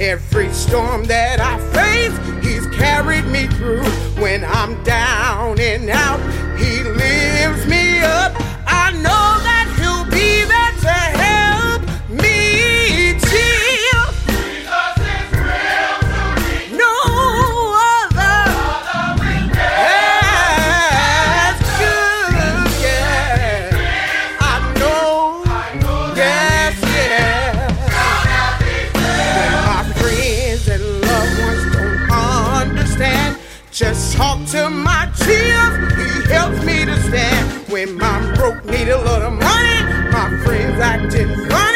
Every storm that I face, He's carried me through. When I'm down and out, my friends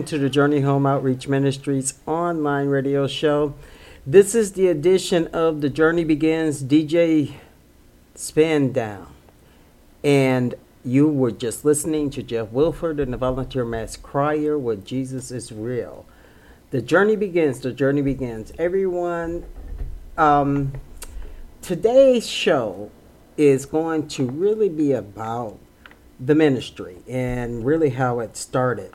welcome to the Journey Home Outreach Ministries online radio show. This is the edition of The Journey Begins DJ Spin Down. And you were just listening to Jeff Wilford and the Volunteer Mass Choir with Jesus is Real. The journey begins, the journey begins. Everyone, um, today's show is going to really be about the ministry and really how it started.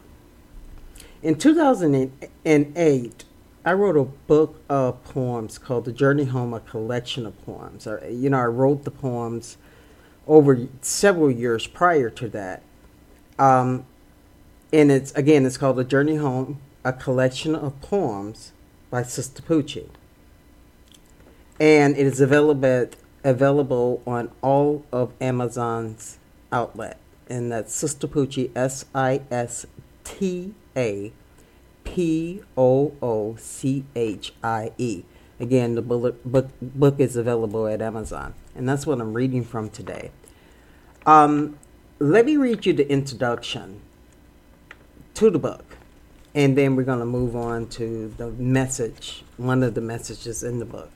In 2008, I wrote a book of poems called The Journey Home, a collection of poems. I, you know, I wrote the poems over several years prior to that. Um, and it's, again, it's called The Journey Home, a collection of poems by Sister Poochie and it is available available on all of Amazon's outlet, and that's Sister Poochie S I S T A P O O C H I E. Again, the book, book book is available at Amazon, and that's what I'm reading from today. Um, let me read you the introduction to the book, and then we're going to move on to the message, one of the messages in the book.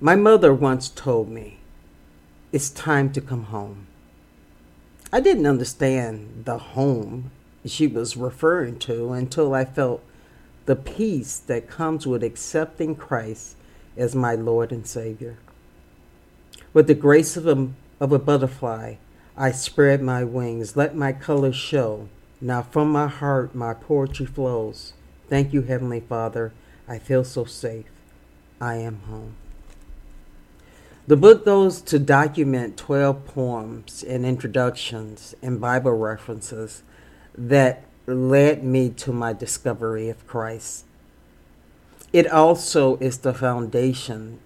My mother once told me, it's time to come home. I didn't understand the home she was referring to until I felt the peace that comes with accepting Christ as my Lord and Savior. With the grace of a, of a butterfly, I spread my wings, let my colors show. Now from my heart my poetry flows. Thank you, Heavenly Father. I feel so safe. I am home. The book goes to document 12 poems and introductions and Bible references that led me to my discovery of Christ. It also is the foundation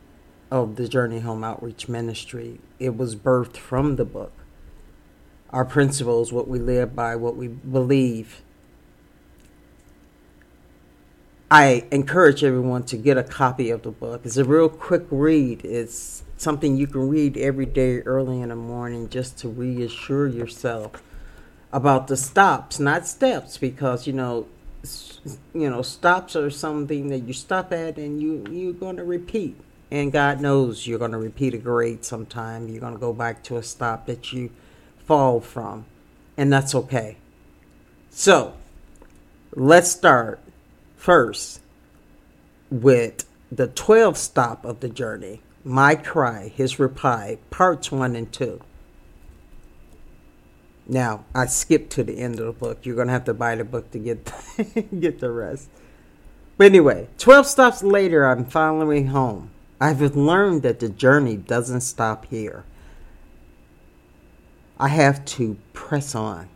of the Journey Home Outreach Ministry. It was birthed from the book. Our principles, what we live by, what we believe. I encourage everyone to get a copy of the book. It's a real quick read. It's something you can read every day early in the morning just to reassure yourself about the stops, not steps, because you know, you know, stops are something that you stop at and you you're going to repeat. And God knows you're going to repeat a grade sometime. You're going to go back to a stop that you fall from, and that's okay. So, let's start first with the 12th stop of the journey. My cry, his reply, parts 1 and 2. Now, I skipped to the end of the book. You're to have to buy the book to get get the rest. But anyway, 12 stops later, I'm finally home. I've learned that the journey doesn't stop here. I have to press on.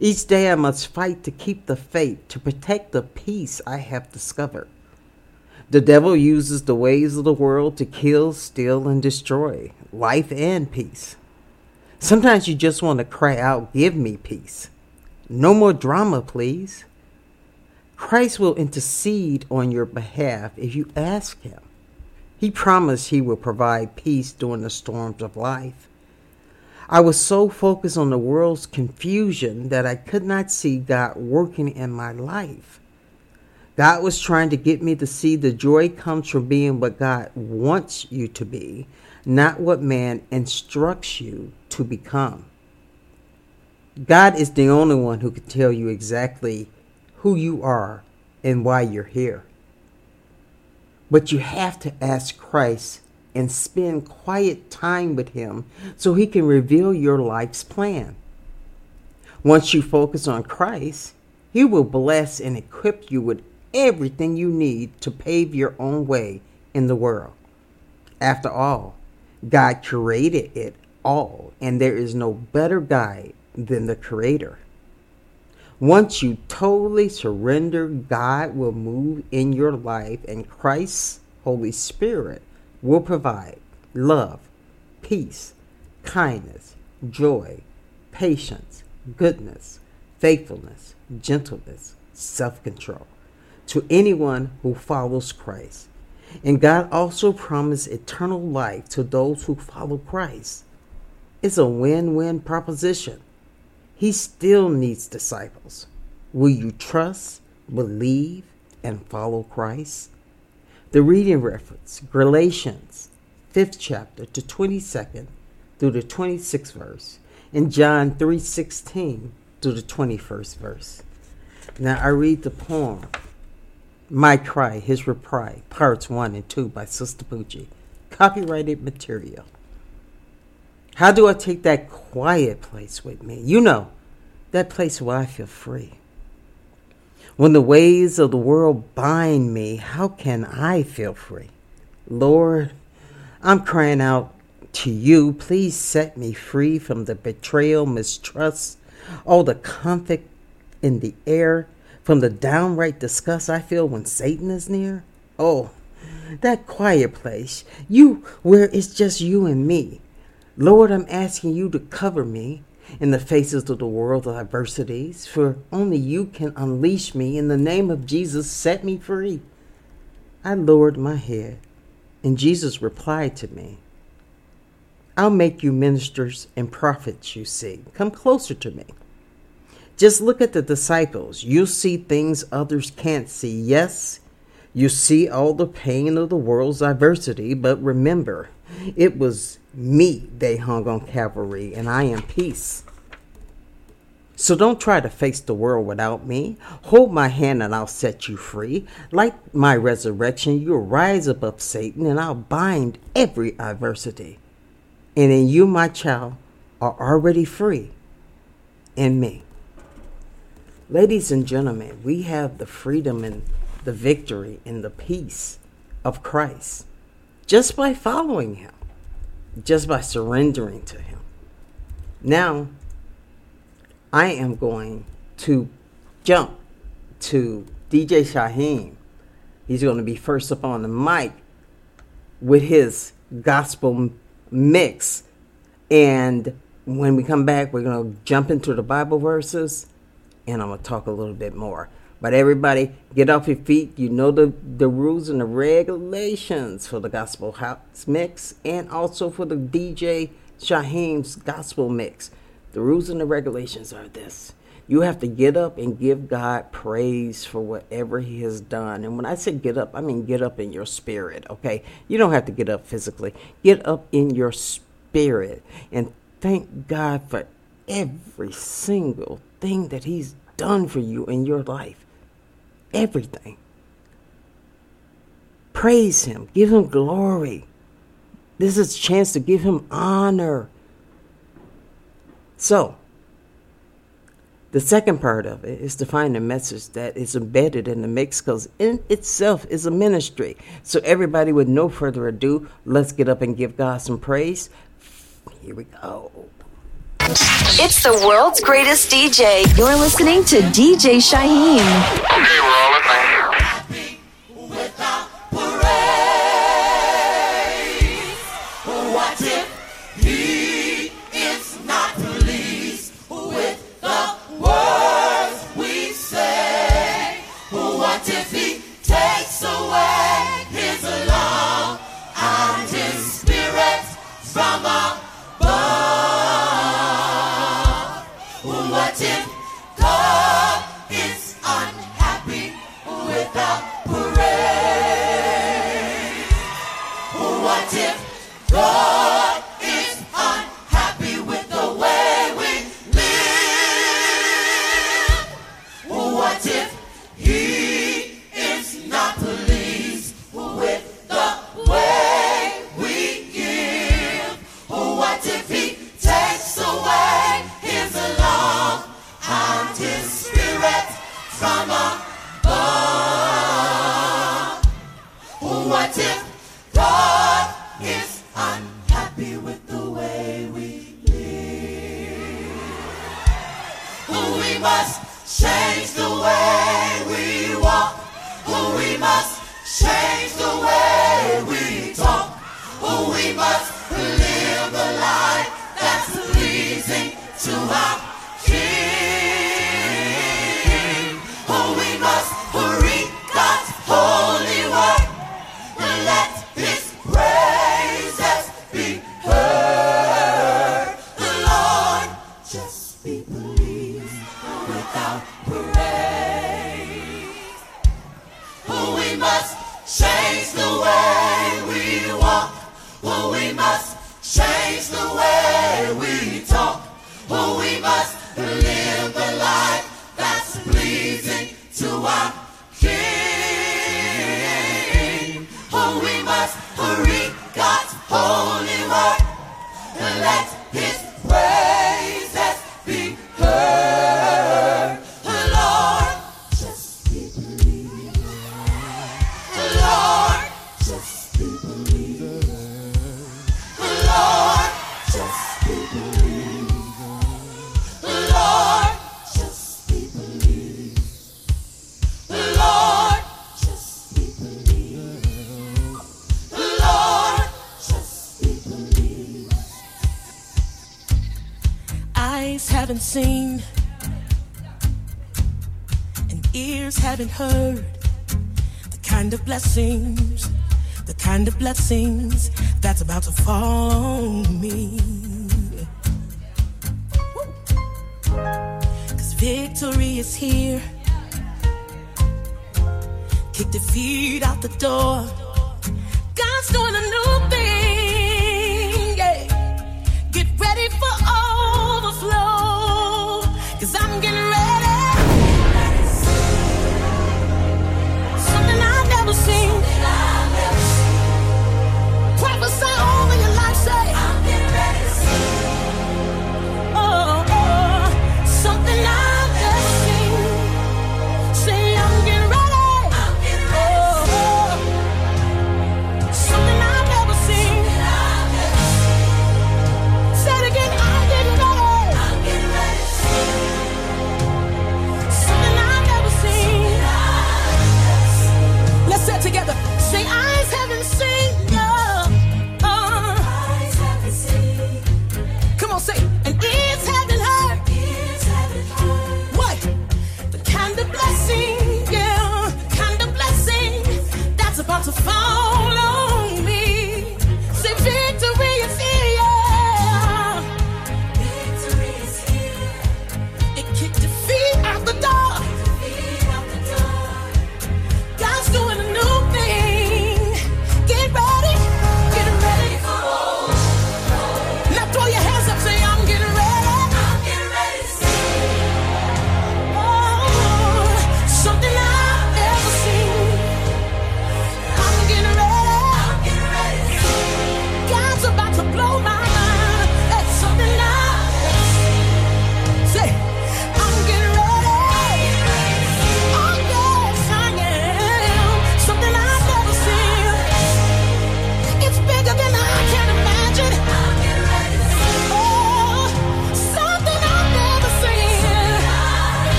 Each day I must fight to keep the faith, to protect the peace I have discovered. The devil uses the ways of the world to kill, steal, and destroy life and peace. Sometimes you just want to cry out, Give me peace. No more drama, please. Christ will intercede on your behalf if you ask Him. He promised He will provide peace during the storms of life. I was so focused on the world's confusion that I could not see God working in my life. God was trying to get me to see the joy comes from being what God wants you to be, not what man instructs you to become. God is the only one who can tell you exactly who you are and why you're here. But you have to ask Christ and spend quiet time with Him so He can reveal your life's plan. Once you focus on Christ, He will bless and equip you with everything you need to pave your own way in the world. After all, God created it all, and there is no better guide than the Creator. Once you totally surrender, God will move in your life, and Christ's Holy Spirit will provide love, peace, kindness, joy, patience, goodness, faithfulness, gentleness, self control to anyone who follows Christ. And God also promised eternal life to those who follow Christ. It's a win win proposition. He still needs disciples. Will you trust, believe, and follow Christ? The reading reference, Galatians 5th chapter to 22nd through the 26th verse, and John 3:16 through the 21st verse. Now I read the poem My Cry, His Reply, parts 1 and 2 by Sister Poochie. Copyrighted material. How do I take that quiet place with me? You know, that place where I feel free. When the ways of the world bind me, how can I feel free? Lord, I'm crying out to you. Please set me free from the betrayal, mistrust, all the conflict in the air, from the downright disgust I feel when Satan is near. Oh, that quiet place, you where it's just you and me. Lord, I'm asking you to cover me in the faces of the world of adversities, for only you can unleash me. In the name of Jesus, set me free. I lowered my head, and Jesus replied to me, I'll make you ministers and prophets, you see. Come closer to me. Just look at the disciples. You see things others can't see. Yes, you see all the pain of the world's adversity, but remember, it was me they hung on Calvary, and I am peace. So don't try to face the world without me. Hold my hand and I'll set you free. Like my resurrection, you'll rise above Satan and I'll bind every adversity. And in you, my child, are already free in me. Ladies and gentlemen, we have the freedom and the victory and the peace of Christ just by following Him, just by surrendering to Him. Now, I am going to jump to DJ Shyheim. He's going to be first up on the mic with his gospel mix. And when we come back, we're going to jump into the Bible verses and I'm to talk a little bit more. But everybody, get off your feet. You know the, the rules and the regulations for the gospel house mix and also for the DJ Shyheim's gospel mix. The rules and the regulations are this. You have to get up and give God praise for whatever He has done. And when I say get up, I mean get up in your spirit, okay? You don't have to get up physically. Get up in your spirit and thank God for every single thing that He's done for you in your life. Everything. Praise Him, give Him glory. This is a chance to give Him honor. So, the second part of it is to find a message that is embedded in the mix because in itself is a ministry. So, everybody, with no further ado, let's get up and give God some praise. Here we go. It's the world's greatest DJ. You're listening to DJ Shyheim. Okay, we're all listening. Haven't seen, and ears haven't heard the kind of blessings, the kind of blessings that's about to fall on me. Cause victory is here. Kick defeat out the door. God's doing a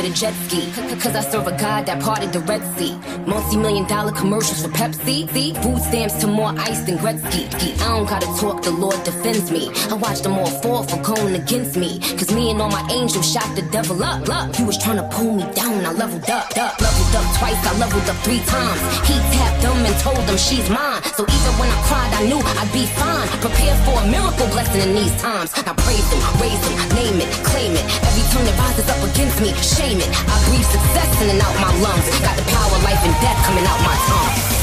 with a jet ski. Cause I serve a God that parted the Red Sea. Multi million dollar commercials for Pepsi. See? Food stamps to more ice than Gretzky. I don't gotta talk, the Lord defends me. I watched them all fall for going against me. Cause me and all my angels shot the devil up. Look, he was trying to pull me down, I leveled up, up. Leveled up twice, I leveled up three times. He tapped them and told them she's mine. So even when I cried, I knew I'd be fine. Prepare for a miracle blessing in these times. I praise him, raise him, name it, claim it. Every tongue that rises up against me, shame entertainment. I breathe success in and out my lungs. Got the power, life and death coming out my tongue.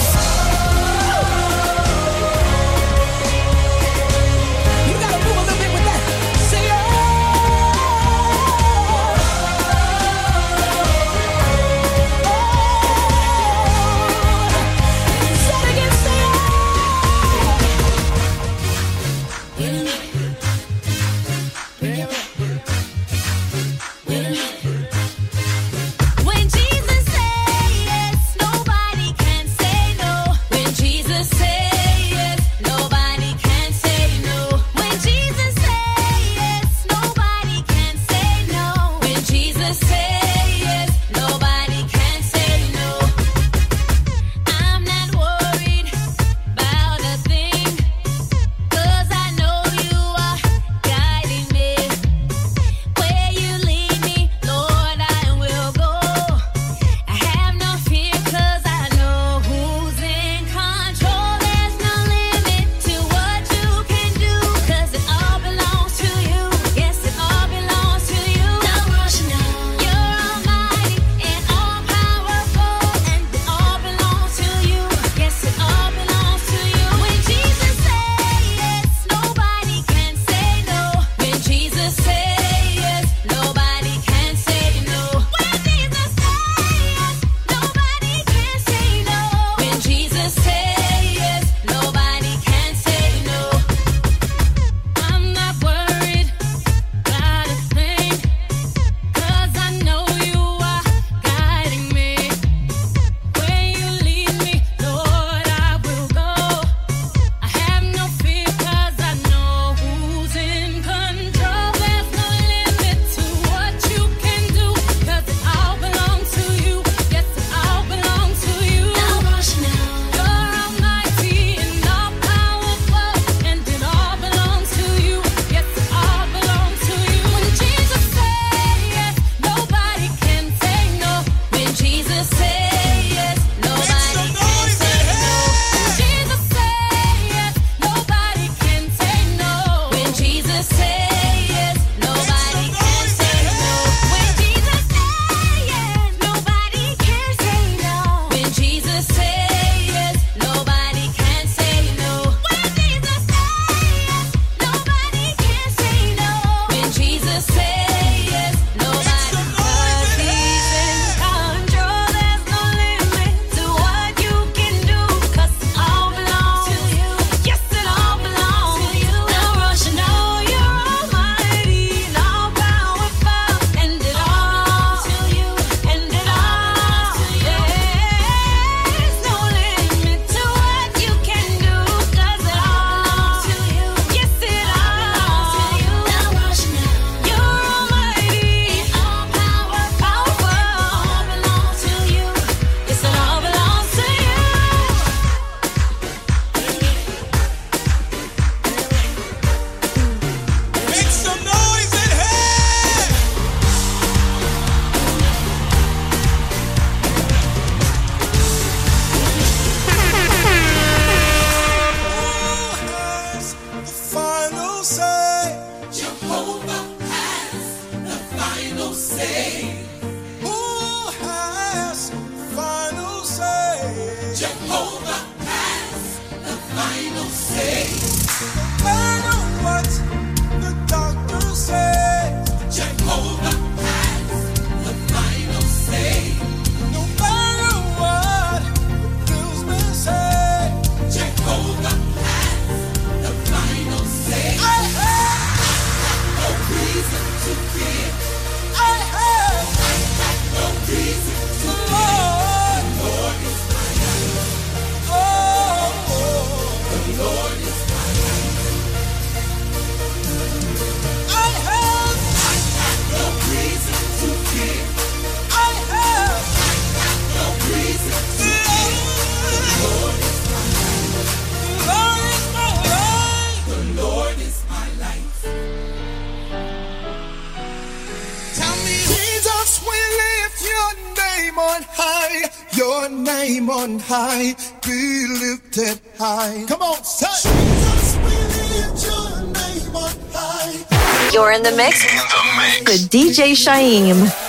high, be lifted high. Come on, say. Jesus, we lift your name on high. You're in the mix. In the mix. With DJ Shyheim.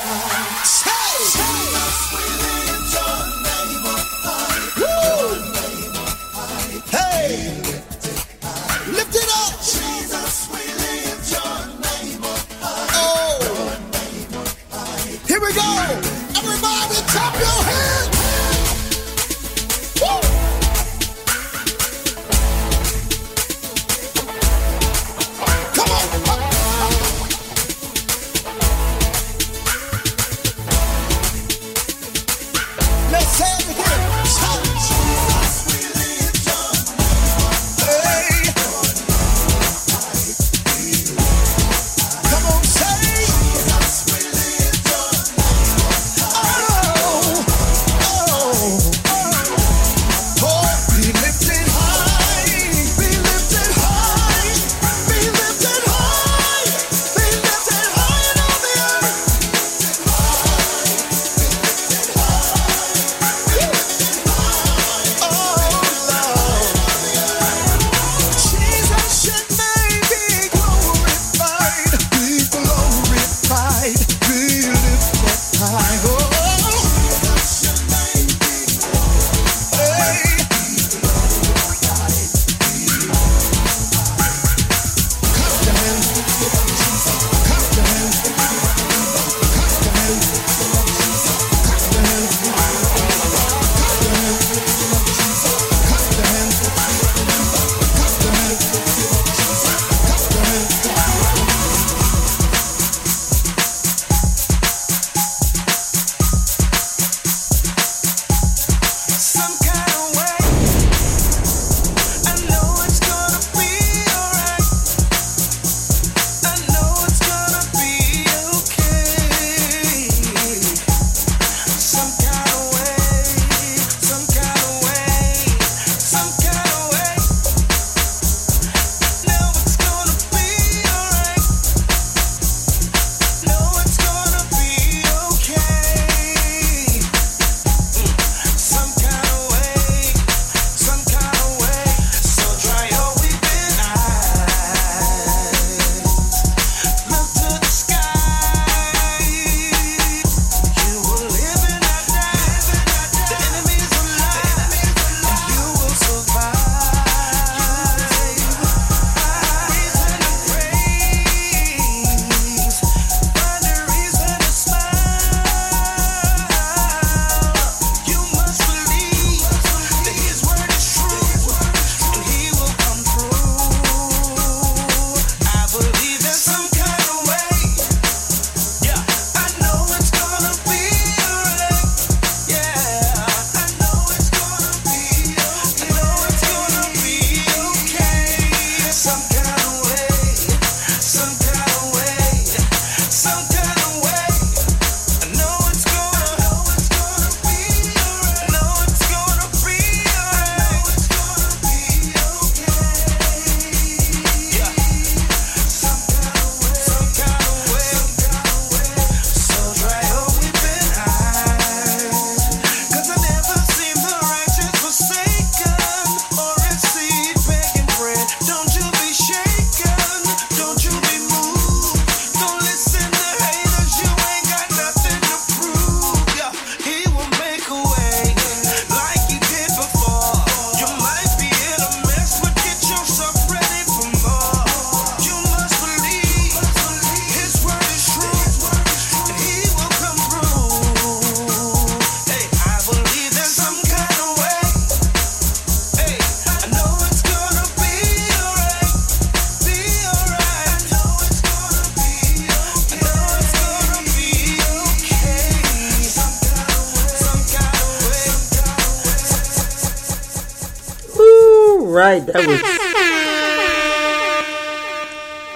right, that was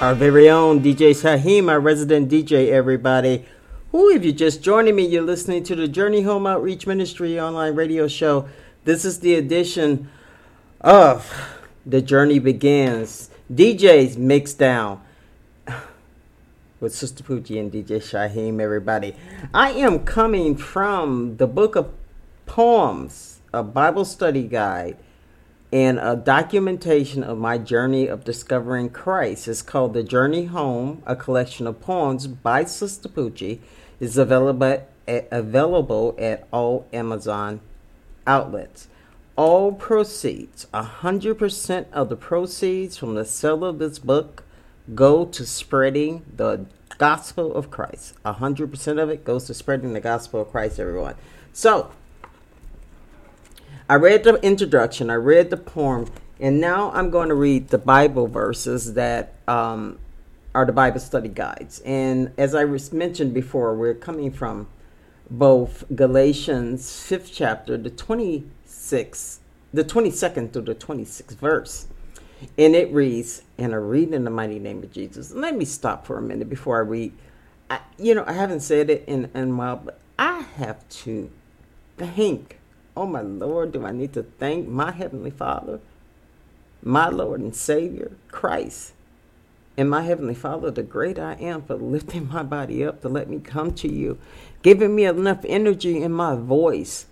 our very own DJ Shyheim, our resident DJ, everybody. Who, if you're just joining me, you're listening to the Journey Home Outreach Ministry online radio show. This is the edition of The Journey Begins. DJ's Mixdown with Sister Poochie and DJ Shyheim, everybody. I am coming from the book of poems, a Bible study guide and a documentation of my journey of discovering Christ. It's called The Journey Home, a collection of poems by Sister Poochie. It's available at, available at all Amazon outlets. All proceeds, 100% of the proceeds from the sale of this book go to spreading the gospel of Christ. 100% of it goes to spreading the gospel of Christ, everyone. So, I read the introduction, I read the poem, and now I'm going to read the Bible verses that um, are the Bible study guides. And as I mentioned before, we're coming from both Galatians 5th chapter, the 26th, the 22nd through the 26th verse. And it reads, and I read in the mighty name of Jesus. Let me stop for a minute before I read. I, you know, I haven't said it in, in a while, but I have to thank, oh my Lord, do I need to thank my Heavenly Father, my Lord and Savior, Christ, and my Heavenly Father, the great I am, for lifting my body up to let me come to you, giving me enough energy in my voice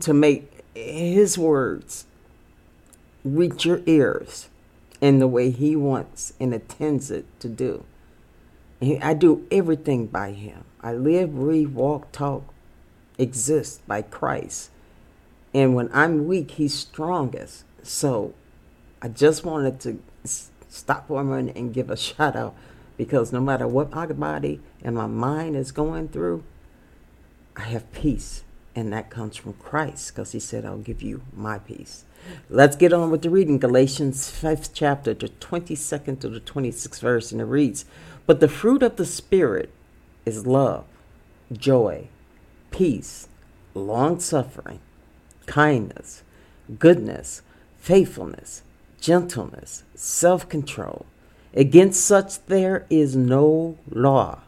to make His words reach your ears in the way He wants and intends it to do. I do everything by Him. I live, breathe, walk, talk, exist by Christ. And when I'm weak, He's strongest. So I just wanted to stop for a minute and give a shout out because no matter what my body and my mind is going through, I have peace. And that comes from Christ because He said, I'll give you my peace. Let's get on with the reading. Galatians 5th chapter, the 22nd to the 26th verse. And it reads, But the fruit of the Spirit is love, joy, peace, long suffering, kindness, goodness, faithfulness, gentleness, self control. Against such there is no law.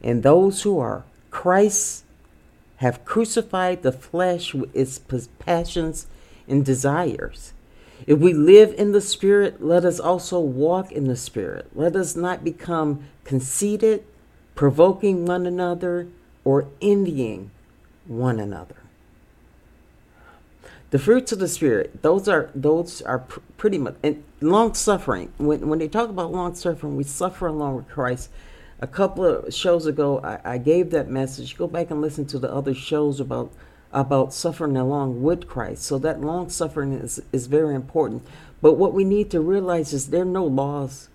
And those who are Christ's have crucified the flesh with its passions and desires. If we live in the Spirit, let us also walk in the Spirit. Let us not become conceited, provoking one another, or envying one another. The fruits of the Spirit, those are those are pr- pretty much and long suffering. When when they talk about long suffering, we suffer along with Christ. A couple of shows ago, I, I gave that message. Go back and listen to the other shows about about suffering along with Christ. So that long suffering is, is very important. But what we need to realize is there are no laws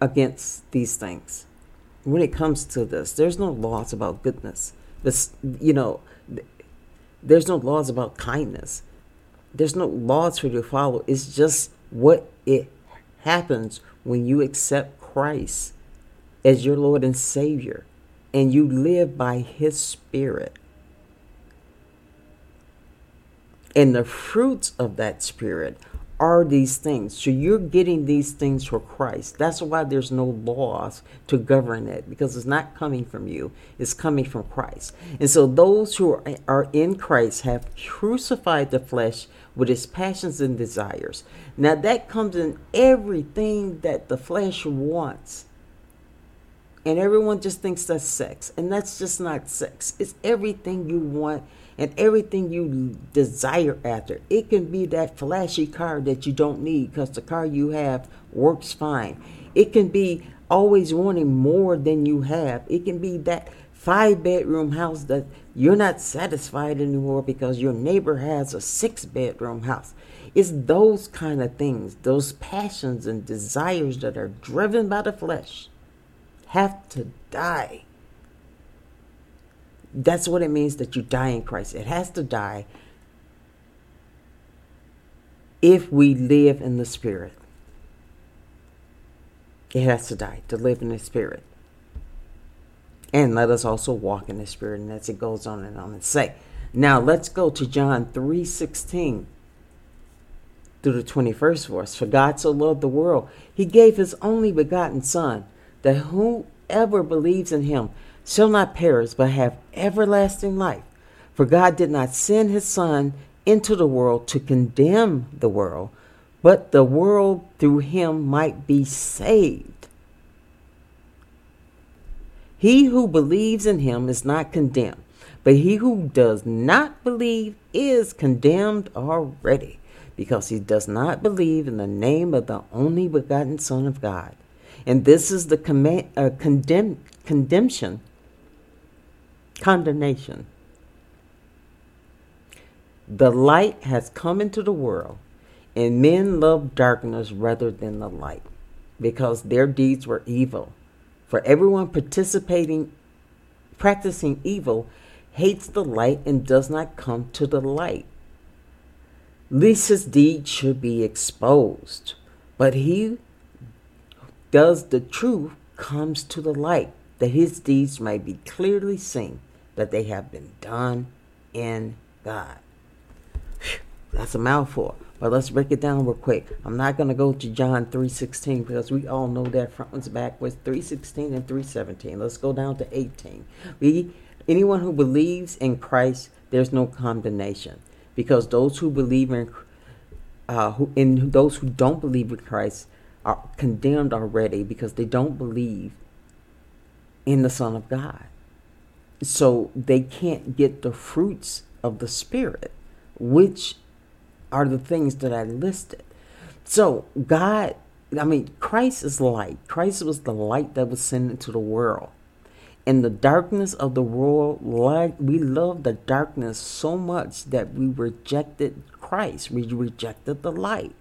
against these things. When it comes to this, there's no laws about goodness. This, you know, there's no laws about kindness. There's no laws for you to follow. It's just what it happens when you accept Christ as your Lord and Savior and you live by His Spirit. And the fruits of that spirit are these things. So you're getting these things for Christ. That's why there's no laws to govern it because it's not coming from you, it's coming from Christ. And so those who are, are in Christ have crucified the flesh with its passions and desires. Now that comes in everything that the flesh wants. And everyone just thinks that's sex. And that's just not sex. It's everything you want and everything you desire after. It can be that flashy car that you don't need because the car you have works fine. It can be always wanting more than you have. It can be that five bedroom house that you're not satisfied anymore because your neighbor has a six bedroom house. It's those kind of things, those passions and desires that are driven by the flesh have to die. That's what it means that you die in Christ. It has to die if we live in the Spirit. It has to die to live in the Spirit. And let us also walk in the Spirit. And as it goes on and on and say. Now let's go to John 3 16 through the 21st verse. For God so loved the world, he gave his only begotten Son, that whoever believes in him shall not perish, but have everlasting life. For God did not send his Son into the world to condemn the world, but the world through him might be saved. He who believes in him is not condemned, but he who does not believe is condemned already, because he does not believe in the name of the only begotten Son of God. And this is the command, uh, condemn, condemnation, condemnation. The light has come into the world, and men love darkness rather than the light, because their deeds were evil. For everyone participating, practicing evil, hates the light and does not come to the light. Lest his deeds should be exposed. But he does the truth comes to the light, that his deeds may be clearly seen, that they have been done in God. That's a mouthful. But let's break it down real quick. I'm not going to go to John 3:16 because we all know that front frontwards backwards 3:16 and 3:17. Let's go down to 18. We anyone who believes in Christ, there's no condemnation because those who believe in uh, who in those who don't believe in Christ are condemned already because they don't believe in the Son of God. So they can't get the fruits of the Spirit, which are the things that I listed. So God, I mean, Christ is light. Christ was the light that was sent into the world. In the darkness of the world, light, we love the darkness so much that we rejected Christ. We rejected the light.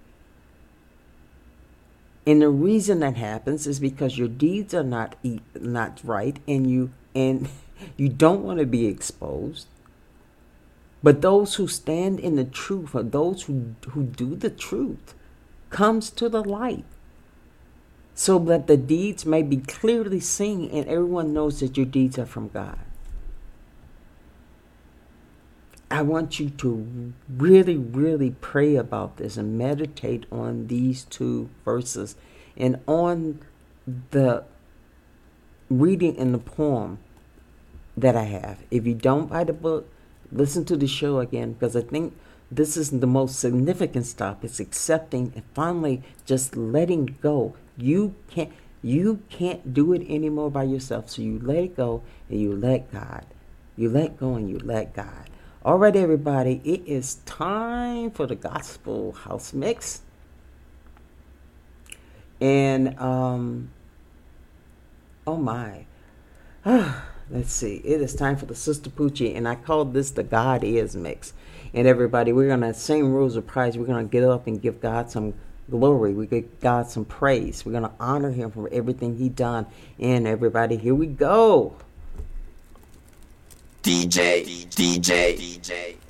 And the reason that happens is because your deeds are not not right, and you and you don't want to be exposed. But those who stand in the truth, or those who who do the truth, comes to the light, so that the deeds may be clearly seen, and everyone knows that your deeds are from God. I want you to really, really pray about this and meditate on these two verses and on the reading in the poem that I have. If you don't buy the book, listen to the show again because I think this is the most significant stop. It's accepting and finally just letting go. You can't you can't do it anymore by yourself. So you let it go and you let God. You let go and you let God. All right, everybody, it is time for the gospel house mix. And um oh my. Let's see. It is time for the Sistapoochie, and I call this the God is mix. And everybody, we're gonna same rules of praise. We're gonna get up and give God some glory. We give God some praise. We're gonna honor Him for everything He done. And everybody, here we go. DJ, DJ. DJ.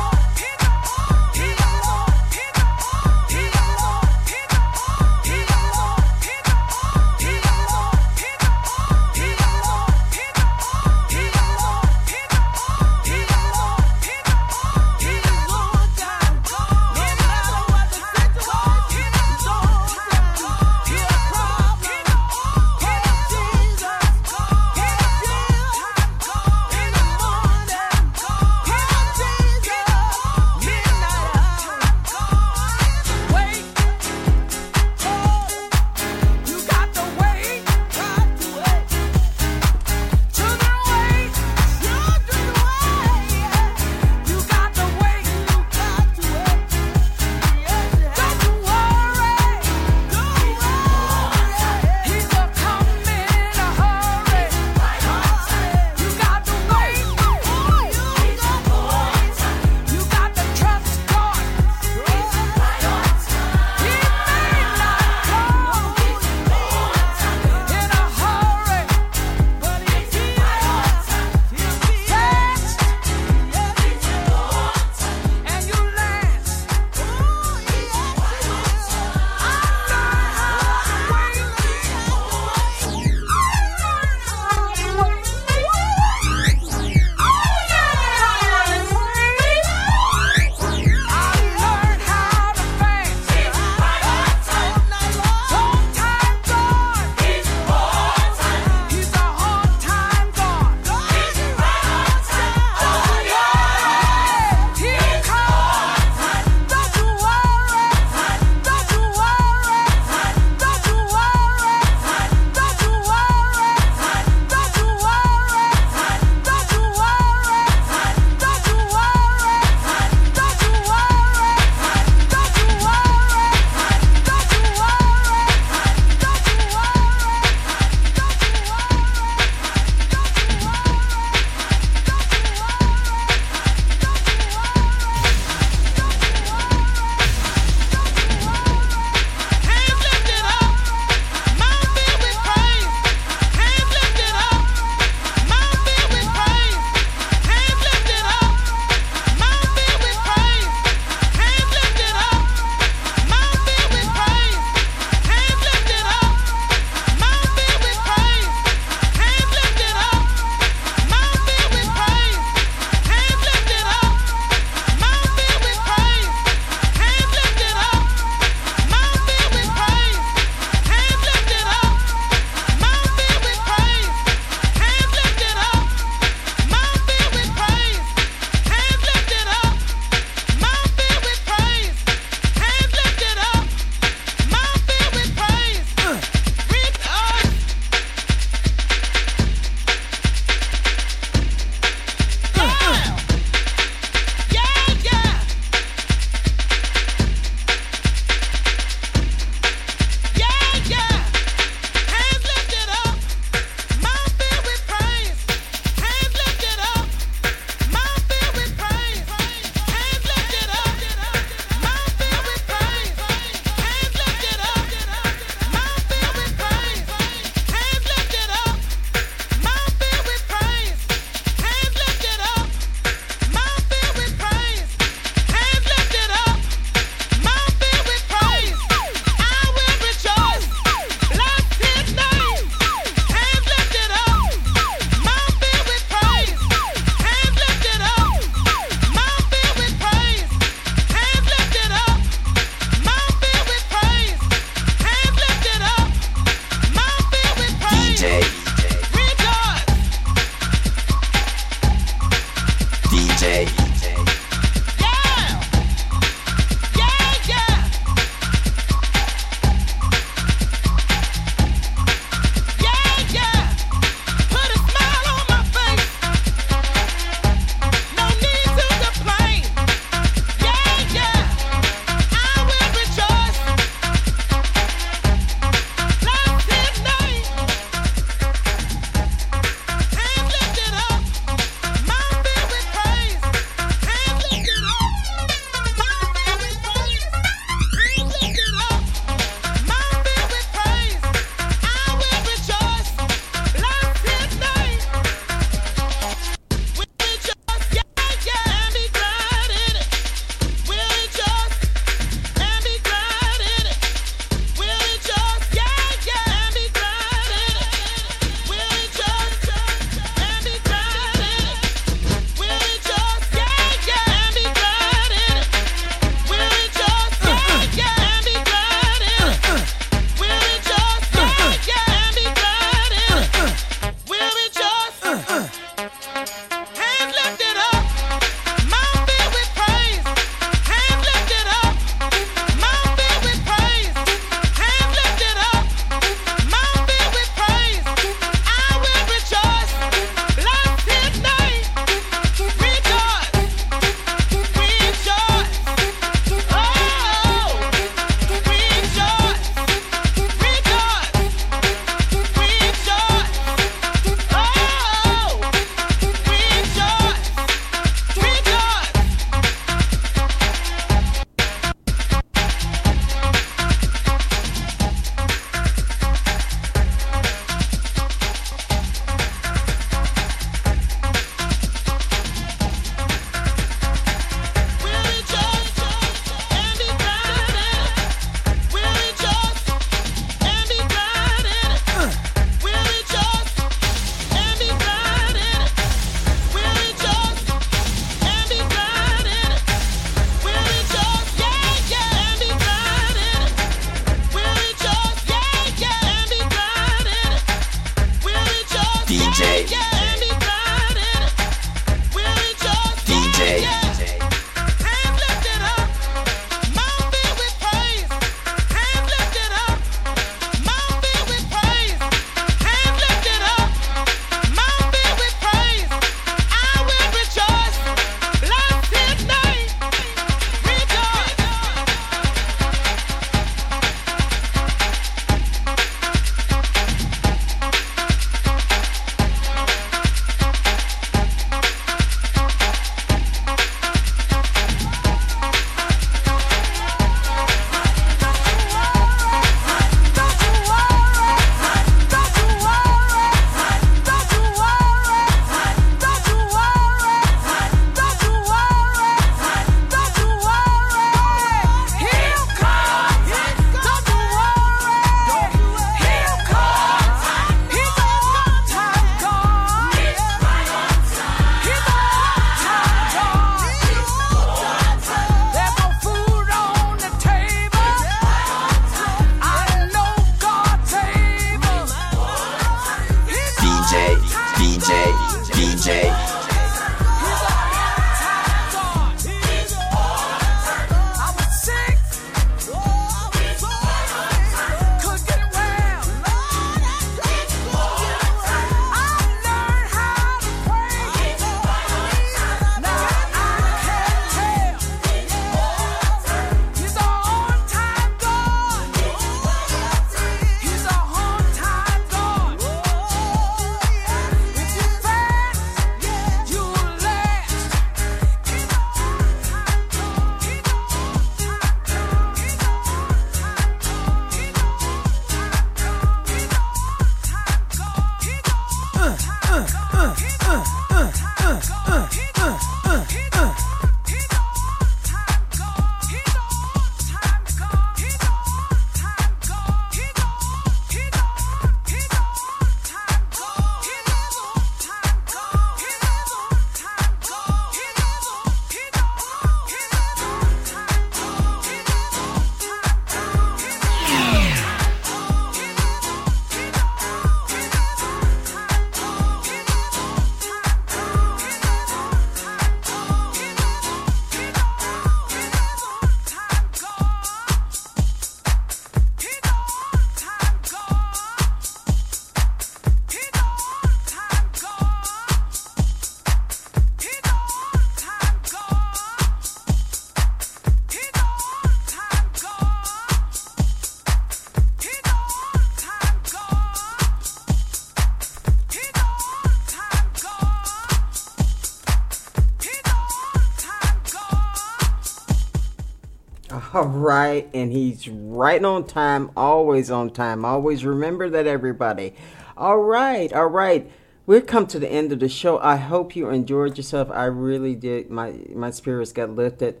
Right, and he's right on time, always on time. Always remember that, everybody. All right, all right. We've come to the end of the show. I hope you enjoyed yourself. I really did. My my spirits got lifted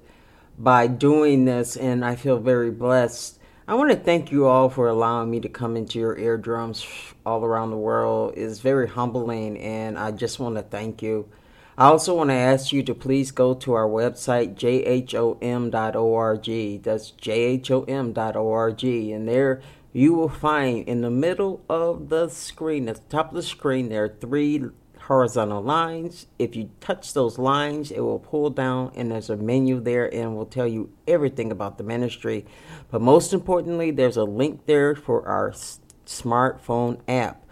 by doing this, and I feel very blessed. I want to thank you all for allowing me to come into your eardrums all around the world. It's very humbling, and I just want to thank you. I also want to ask you to please go to our website, jhom.org. That's jhom.org. And there you will find in the middle of the screen, at the top of the screen, there are three horizontal lines. If you touch those lines, it will pull down, and there's a menu there and will tell you everything about the ministry. But most importantly, there's a link there for our smartphone app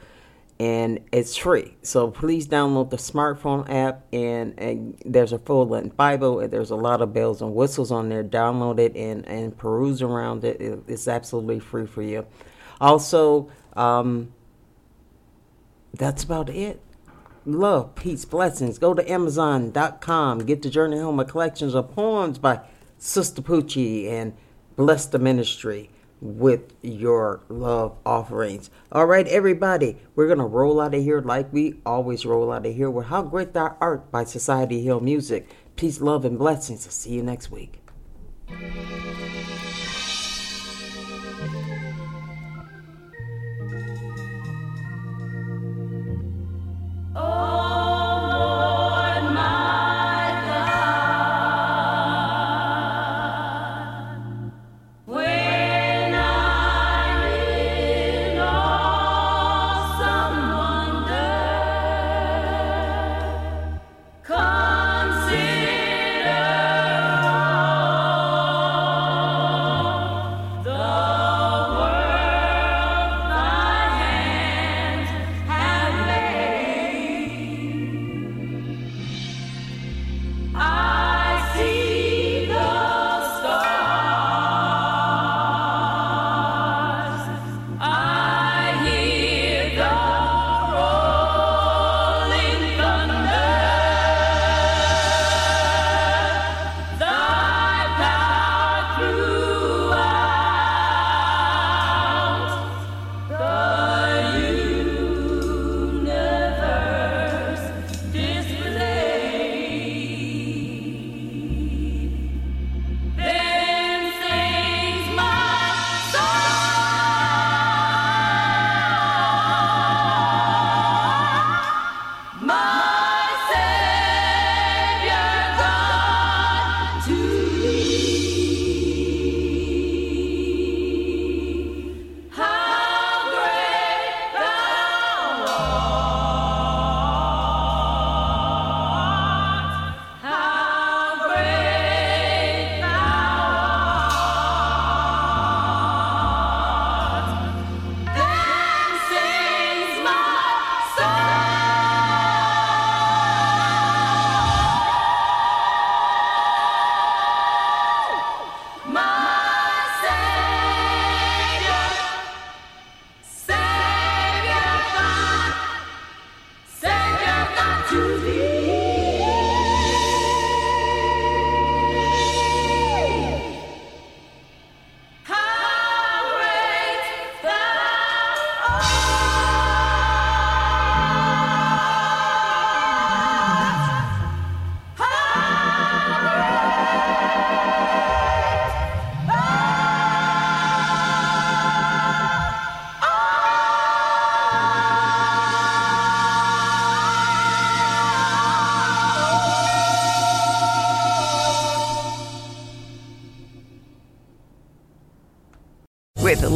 and it's free. So please download the smartphone app, and, and there's a full length Bible, and there's a lot of bells and whistles on there. Download it and, and peruse around it. it. It's absolutely free for you. Also, um, that's about it. Love, peace, blessings. Go to Amazon.com. Get the Journey Home, a collections of poems by Sistapoochie, and bless the ministry with your love offerings. All right, everybody, we're going to roll out of here like we always roll out of here with How Great Thou Art by Society Hill Music. Peace, love, and blessings. I'll see you next week. When